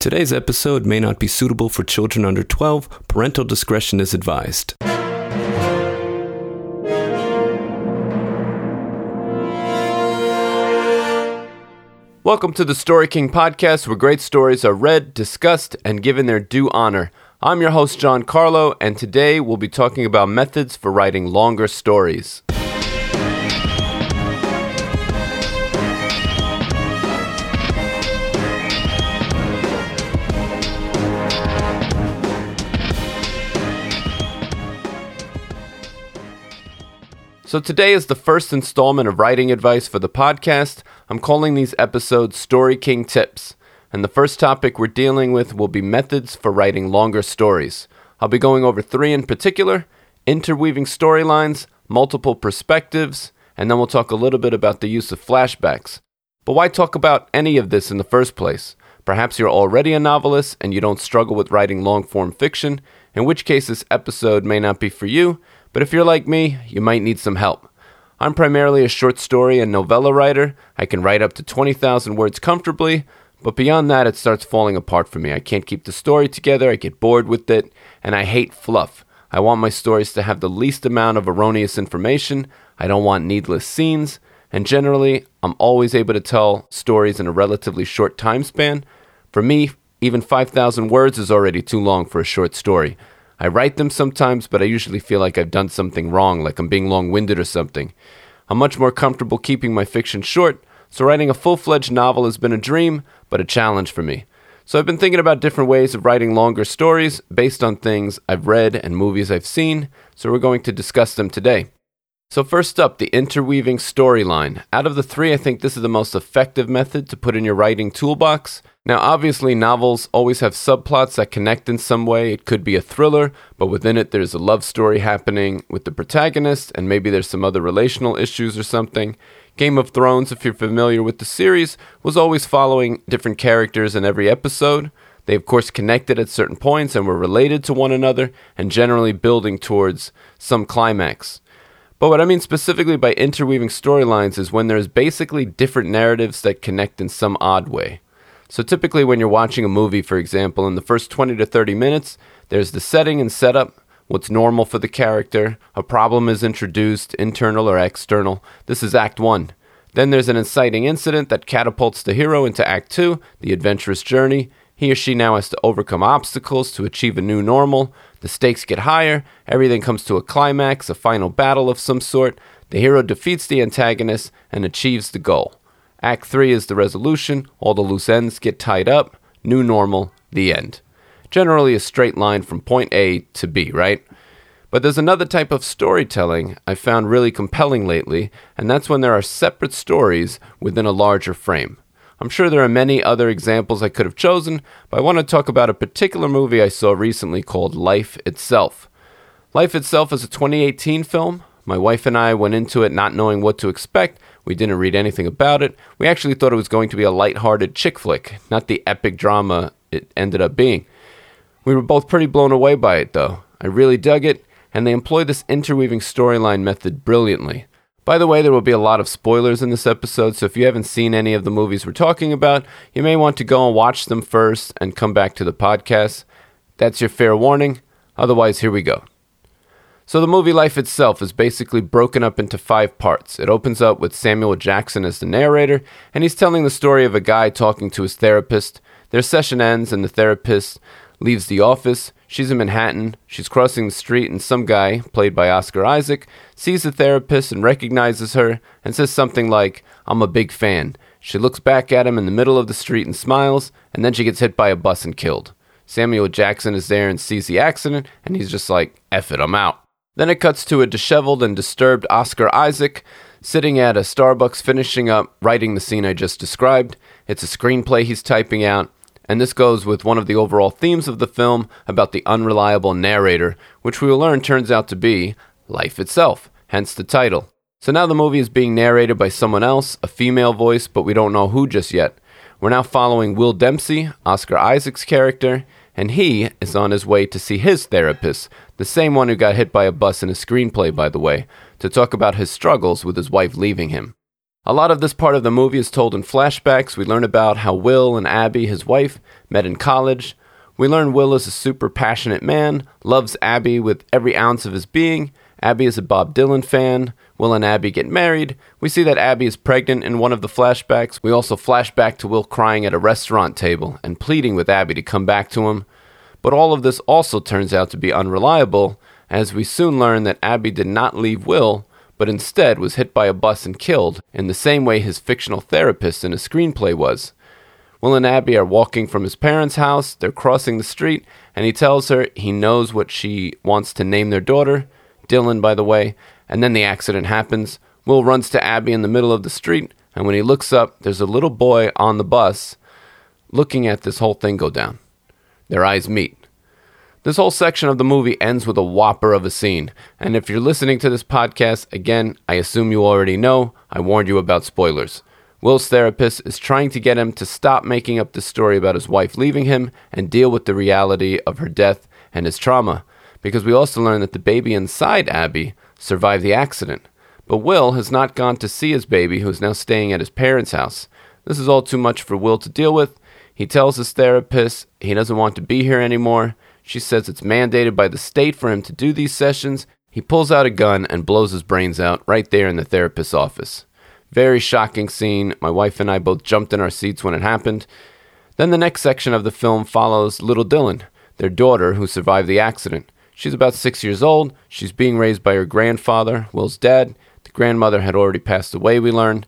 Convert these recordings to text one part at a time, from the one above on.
Today's episode may not be suitable for children under 12. Parental discretion is advised. Welcome to the Story King podcast, where great stories are read, discussed, and given their due honor. I'm your host, John Carlo, and today we'll be talking about methods for writing longer stories. So, today is the first installment of writing advice for the podcast. I'm calling these episodes Story King Tips. And the first topic we're dealing with will be methods for writing longer stories. I'll be going over three in particular interweaving storylines, multiple perspectives, and then we'll talk a little bit about the use of flashbacks. But why talk about any of this in the first place? Perhaps you're already a novelist and you don't struggle with writing long form fiction, in which case this episode may not be for you but if you're like me, you might need some help. I'm primarily a short story and novella writer. I can write up to 20,000 words comfortably, but beyond that, it starts falling apart for me. I can't keep the story together, I get bored with it, and I hate fluff. I want my stories to have the least amount of erroneous information. I don't want needless scenes, and generally, I'm always able to tell stories in a relatively short time span. For me, even 5,000 words is already too long for a short story. I write them sometimes, but I usually feel like I've done something wrong, like I'm being long winded or something. I'm much more comfortable keeping my fiction short, so writing a full fledged novel has been a dream, but a challenge for me. So I've been thinking about different ways of writing longer stories based on things I've read and movies I've seen, so we're going to discuss them today. So, first up, the interweaving storyline. Out of the three, I think this is the most effective method to put in your writing toolbox. Now, obviously, novels always have subplots that connect in some way. It could be a thriller, but within it, there's a love story happening with the protagonist, and maybe there's some other relational issues or something. Game of Thrones, if you're familiar with the series, was always following different characters in every episode. They, of course, connected at certain points and were related to one another, and generally building towards some climax. But what I mean specifically by interweaving storylines is when there's basically different narratives that connect in some odd way. So typically, when you're watching a movie, for example, in the first 20 to 30 minutes, there's the setting and setup, what's normal for the character, a problem is introduced, internal or external. This is Act 1. Then there's an inciting incident that catapults the hero into Act 2, the adventurous journey. He or she now has to overcome obstacles to achieve a new normal. The stakes get higher, everything comes to a climax, a final battle of some sort. The hero defeats the antagonist and achieves the goal. Act 3 is the resolution, all the loose ends get tied up, new normal, the end. Generally a straight line from point A to B, right? But there's another type of storytelling I've found really compelling lately, and that's when there are separate stories within a larger frame. I'm sure there are many other examples I could have chosen, but I want to talk about a particular movie I saw recently called Life Itself. Life Itself is a 2018 film. My wife and I went into it not knowing what to expect. We didn't read anything about it. We actually thought it was going to be a light-hearted chick flick, not the epic drama it ended up being. We were both pretty blown away by it, though. I really dug it, and they employ this interweaving storyline method brilliantly. By the way, there will be a lot of spoilers in this episode, so if you haven't seen any of the movies we're talking about, you may want to go and watch them first and come back to the podcast. That's your fair warning. Otherwise, here we go. So, the movie Life itself is basically broken up into five parts. It opens up with Samuel Jackson as the narrator, and he's telling the story of a guy talking to his therapist. Their session ends, and the therapist leaves the office. She's in Manhattan. She's crossing the street, and some guy, played by Oscar Isaac, sees the therapist and recognizes her and says something like, I'm a big fan. She looks back at him in the middle of the street and smiles, and then she gets hit by a bus and killed. Samuel Jackson is there and sees the accident, and he's just like, F it, I'm out. Then it cuts to a disheveled and disturbed Oscar Isaac sitting at a Starbucks finishing up writing the scene I just described. It's a screenplay he's typing out, and this goes with one of the overall themes of the film about the unreliable narrator, which we will learn turns out to be life itself, hence the title. So now the movie is being narrated by someone else, a female voice, but we don't know who just yet. We're now following Will Dempsey, Oscar Isaac's character, and he is on his way to see his therapist, the same one who got hit by a bus in a screenplay, by the way, to talk about his struggles with his wife leaving him. A lot of this part of the movie is told in flashbacks. We learn about how Will and Abby, his wife, met in college. We learn Will is a super passionate man, loves Abby with every ounce of his being. Abby is a Bob Dylan fan. Will and Abby get married. We see that Abby is pregnant in one of the flashbacks. We also flash back to Will crying at a restaurant table and pleading with Abby to come back to him. But all of this also turns out to be unreliable, as we soon learn that Abby did not leave Will, but instead was hit by a bus and killed, in the same way his fictional therapist in a screenplay was. Will and Abby are walking from his parents' house, they're crossing the street, and he tells her he knows what she wants to name their daughter, Dylan, by the way, and then the accident happens. Will runs to Abby in the middle of the street, and when he looks up, there's a little boy on the bus looking at this whole thing go down. Their eyes meet. This whole section of the movie ends with a whopper of a scene, and if you're listening to this podcast, again, I assume you already know, I warned you about spoilers. Will's therapist is trying to get him to stop making up the story about his wife leaving him and deal with the reality of her death and his trauma, because we also learn that the baby inside Abby survived the accident. But Will has not gone to see his baby, who is now staying at his parents' house. This is all too much for Will to deal with. He tells his therapist he doesn't want to be here anymore. She says it's mandated by the state for him to do these sessions. He pulls out a gun and blows his brains out right there in the therapist's office. Very shocking scene. My wife and I both jumped in our seats when it happened. Then the next section of the film follows little Dylan, their daughter who survived the accident. She's about six years old. She's being raised by her grandfather, Will's dad. The grandmother had already passed away, we learn.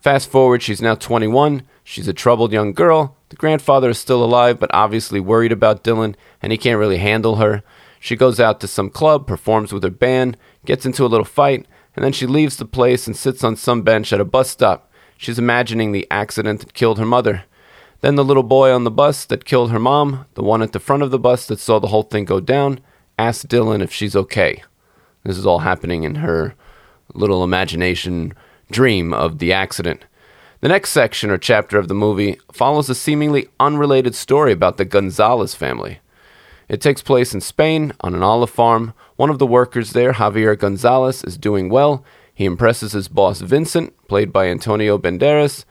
Fast forward, she's now 21. She's a troubled young girl. The grandfather is still alive, but obviously worried about Dylan, and he can't really handle her. She goes out to some club, performs with her band, gets into a little fight, and then she leaves the place and sits on some bench at a bus stop. She's imagining the accident that killed her mother. Then the little boy on the bus that killed her mom, the one at the front of the bus that saw the whole thing go down, asks Dylan if she's okay. This is all happening in her little imagination dream of the accident. The next section or chapter of the movie follows a seemingly unrelated story about the Gonzalez family. It takes place in Spain on an olive farm. One of the workers there, Javier Gonzalez, is doing well. He impresses his boss, Vincent, played by Antonio Banderas.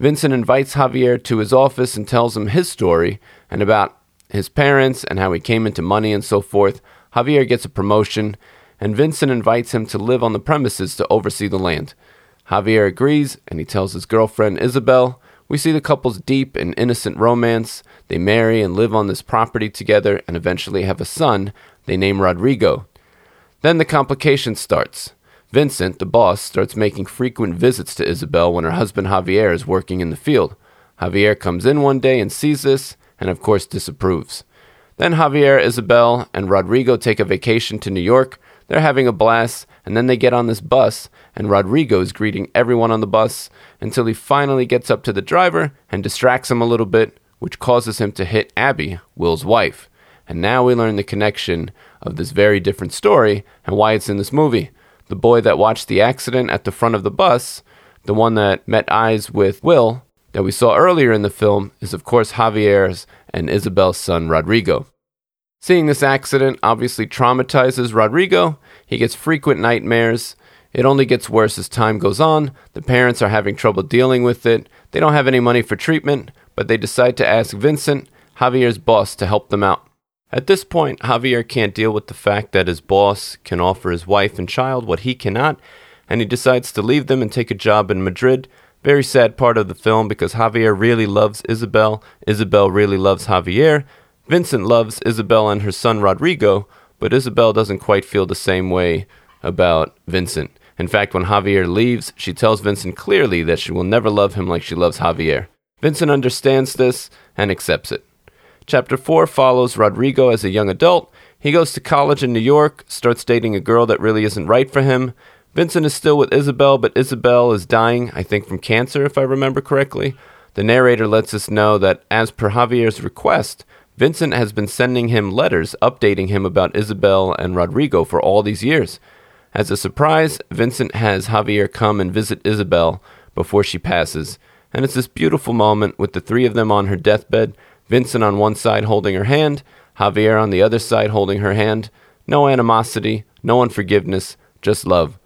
Vincent invites Javier to his office and tells him his story and about his parents and how he came into money and so forth. Javier gets a promotion, and Vincent invites him to live on the premises to oversee the land. Javier agrees, and he tells his girlfriend Isabel. We see the couple's deep and innocent romance. They marry and live on this property together and eventually have a son they name Rodrigo. Then the complication starts. Vincent, the boss, starts making frequent visits to Isabel when her husband Javier is working in the field. Javier comes in one day and sees this, and of course disapproves. Then Javier, Isabel, and Rodrigo take a vacation to New York. They're having a blast, and then they get on this bus, and Rodrigo is greeting everyone on the bus until he finally gets up to the driver and distracts him a little bit, which causes him to hit Abby, Will's wife. And now we learn the connection of this very different story and why it's in this movie. The boy that watched the accident at the front of the bus, the one that met eyes with Will, that we saw earlier in the film is, of course, Javier's and Isabel's son, Rodrigo. Seeing this accident obviously traumatizes Rodrigo. He gets frequent nightmares. It only gets worse as time goes on. The parents are having trouble dealing with it. They don't have any money for treatment, but they decide to ask Vincent, Javier's boss, to help them out. At this point, Javier can't deal with the fact that his boss can offer his wife and child what he cannot, and he decides to leave them and take a job in Madrid very sad part of the film because Javier really loves Isabel, Isabel really loves Javier, Vincent loves Isabel and her son Rodrigo, but Isabel doesn't quite feel the same way about Vincent. In fact, when Javier leaves, she tells Vincent clearly that she will never love him like she loves Javier. Vincent understands this and accepts it. Chapter 4 follows Rodrigo as a young adult. He goes to college in New York, starts dating a girl that really isn't right for him. Vincent is still with Isabel, but Isabel is dying, I think, from cancer, if I remember correctly. The narrator lets us know that, as per Javier's request, Vincent has been sending him letters updating him about Isabel and Rodrigo for all these years. As a surprise, Vincent has Javier come and visit Isabel before she passes, and it's this beautiful moment with the three of them on her deathbed Vincent on one side holding her hand, Javier on the other side holding her hand. No animosity, no unforgiveness, just love.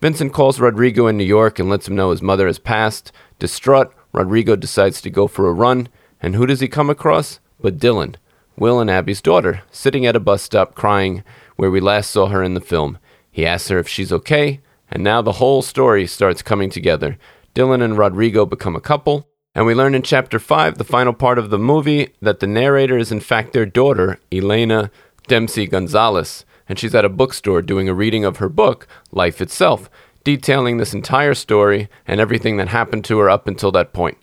Vincent calls Rodrigo in New York and lets him know his mother has passed. Distraught, Rodrigo decides to go for a run, and who does he come across? But Dylan, Will and Abby's daughter, sitting at a bus stop crying where we last saw her in the film. He asks her if she's okay, and now the whole story starts coming together. Dylan and Rodrigo become a couple, and we learn in chapter 5, the final part of the movie, that the narrator is in fact their daughter, Elena Dempsey Gonzalez, and she's at a bookstore doing a reading of her book, Life Itself, detailing this entire story and everything that happened to her up until that point.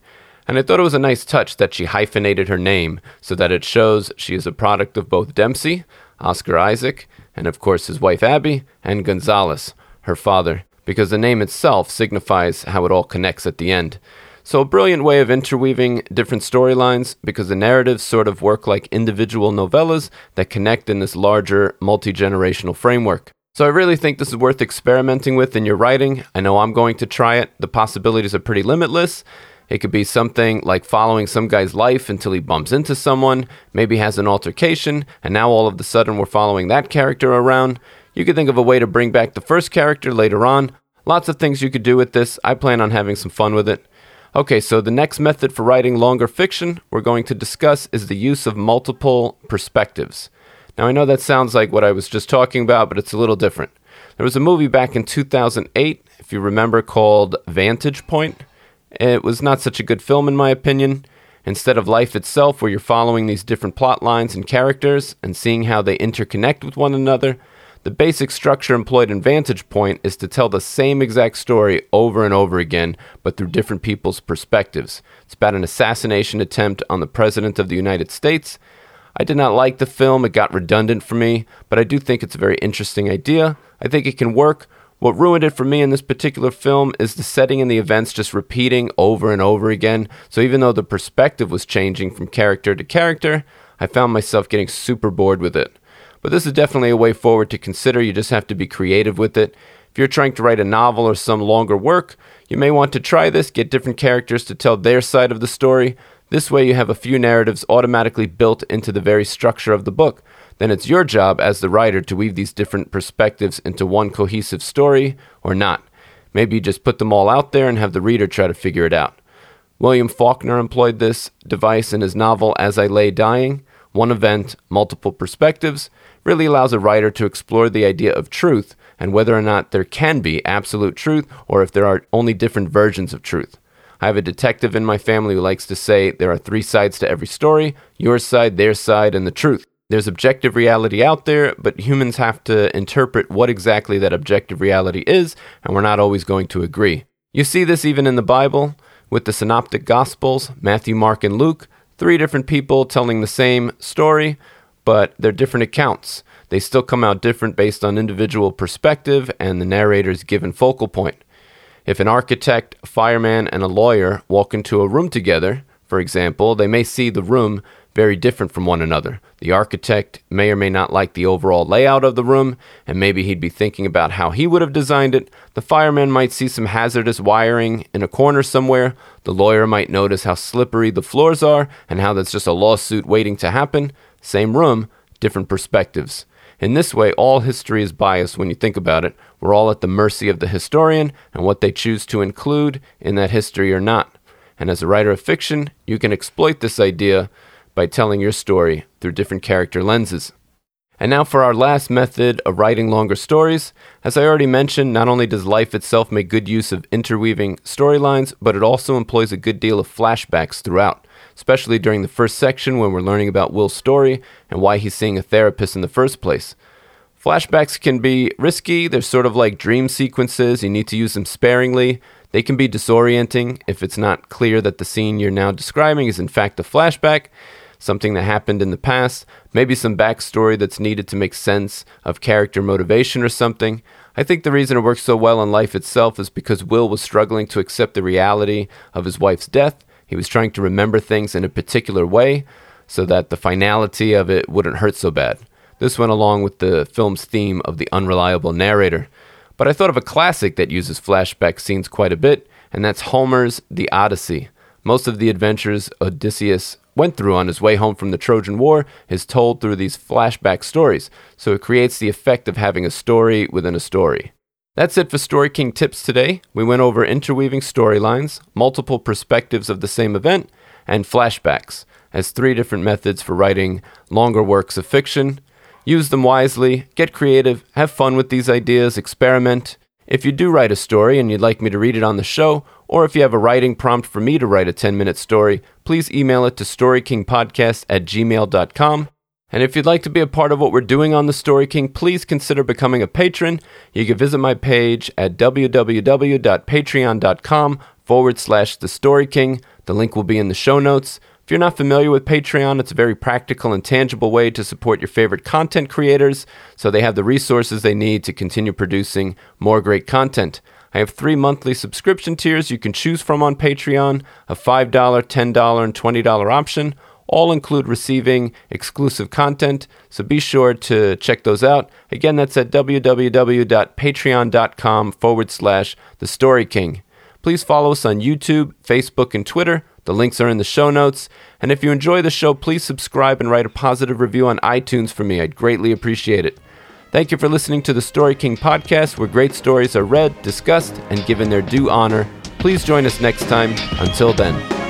And I thought it was a nice touch that she hyphenated her name so that it shows she is a product of both Dempsey, Oscar Isaac, and of course his wife Abby, and Gonzalez, her father, because the name itself signifies how it all connects at the end. So, a brilliant way of interweaving different storylines because the narratives sort of work like individual novellas that connect in this larger, multi generational framework. So, I really think this is worth experimenting with in your writing. I know I'm going to try it. The possibilities are pretty limitless. It could be something like following some guy's life until he bumps into someone, maybe has an altercation, and now all of a sudden we're following that character around. You could think of a way to bring back the first character later on. Lots of things you could do with this. I plan on having some fun with it. Okay, so the next method for writing longer fiction we're going to discuss is the use of multiple perspectives. Now, I know that sounds like what I was just talking about, but it's a little different. There was a movie back in 2008, if you remember, called Vantage Point. It was not such a good film, in my opinion. Instead of life itself, where you're following these different plot lines and characters and seeing how they interconnect with one another, the basic structure employed in Vantage Point is to tell the same exact story over and over again, but through different people's perspectives. It's about an assassination attempt on the President of the United States. I did not like the film, it got redundant for me, but I do think it's a very interesting idea. I think it can work what ruined it for me in this particular film is the setting and the events just repeating over and over again. So even though the perspective was changing from character to character, I found myself getting super bored with it. But this is definitely a way forward to consider. You just have to be creative with it. If you're trying to write a novel or some longer work, you may want to try this, get different characters to tell their side of the story. This way, you have a few narratives automatically built into the very structure of the book then it's your job as the writer to weave these different perspectives into one cohesive story or not. Maybe you just put them all out there and have the reader try to figure it out. William Faulkner employed this device in his novel As I Lay Dying. One event, multiple perspectives, really allows a writer to explore the idea of truth and whether or not there can be absolute truth or if there are only different versions of truth. I have a detective in my family who likes to say there are three sides to every story your side, their side, and the truth. There's objective reality out there, but humans have to interpret what exactly that objective reality is, and we're not always going to agree. You see this even in the Bible with the Synoptic Gospels Matthew, Mark, and Luke, three different people telling the same story, but they're different accounts. They still come out different based on individual perspective and the narrator's given focal point. If an architect, a fireman, and a lawyer walk into a room together, for example, they may see the room very different from one another. The architect may or may not like the overall layout of the room, and maybe he'd be thinking about how he would have designed it. The fireman might see some hazardous wiring in a corner somewhere. The lawyer might notice how slippery the floors are and how that's just a lawsuit waiting to happen. Same room, different perspectives. In this way, all history is biased when you think about it. We're all at the mercy of the historian and what they choose to include in that history or not. And as a writer of fiction, you can exploit this idea by telling your story through different character lenses. And now for our last method of writing longer stories. As I already mentioned, not only does life itself make good use of interweaving storylines, but it also employs a good deal of flashbacks throughout, especially during the first section when we're learning about Will's story and why he's seeing a therapist in the first place. Flashbacks can be risky, they're sort of like dream sequences, you need to use them sparingly. They can be disorienting if it's not clear that the scene you're now describing is in fact a flashback something that happened in the past, maybe some backstory that's needed to make sense of character motivation or something. I think the reason it works so well in life itself is because Will was struggling to accept the reality of his wife's death. He was trying to remember things in a particular way so that the finality of it wouldn't hurt so bad. This went along with the film's theme of the unreliable narrator. But I thought of a classic that uses flashback scenes quite a bit, and that's Homer's The Odyssey. Most of the adventures Odysseus went through on his way home from the Trojan War is told through these flashback stories, so it creates the effect of having a story within a story. That's it for Story King tips today. We went over interweaving storylines, multiple perspectives of the same event, and flashbacks as three different methods for writing longer works of fiction. Use them wisely, get creative, have fun with these ideas, experiment. If you do write a story and you'd like me to read it on the show, or if you have a writing prompt for me to write a 10 minute story, please email it to storykingpodcast at gmail.com. And if you'd like to be a part of what we're doing on the Story King, please consider becoming a patron. You can visit my page at www.patreon.com forward slash the Story King. The link will be in the show notes. If you're not familiar with Patreon, it's a very practical and tangible way to support your favorite content creators so they have the resources they need to continue producing more great content. I have three monthly subscription tiers you can choose from on Patreon a $5, $10, and $20 option. All include receiving exclusive content, so be sure to check those out. Again, that's at www.patreon.com forward slash The Story King. Please follow us on YouTube, Facebook, and Twitter. The links are in the show notes. And if you enjoy the show, please subscribe and write a positive review on iTunes for me. I'd greatly appreciate it. Thank you for listening to the Story King podcast, where great stories are read, discussed, and given their due honor. Please join us next time. Until then.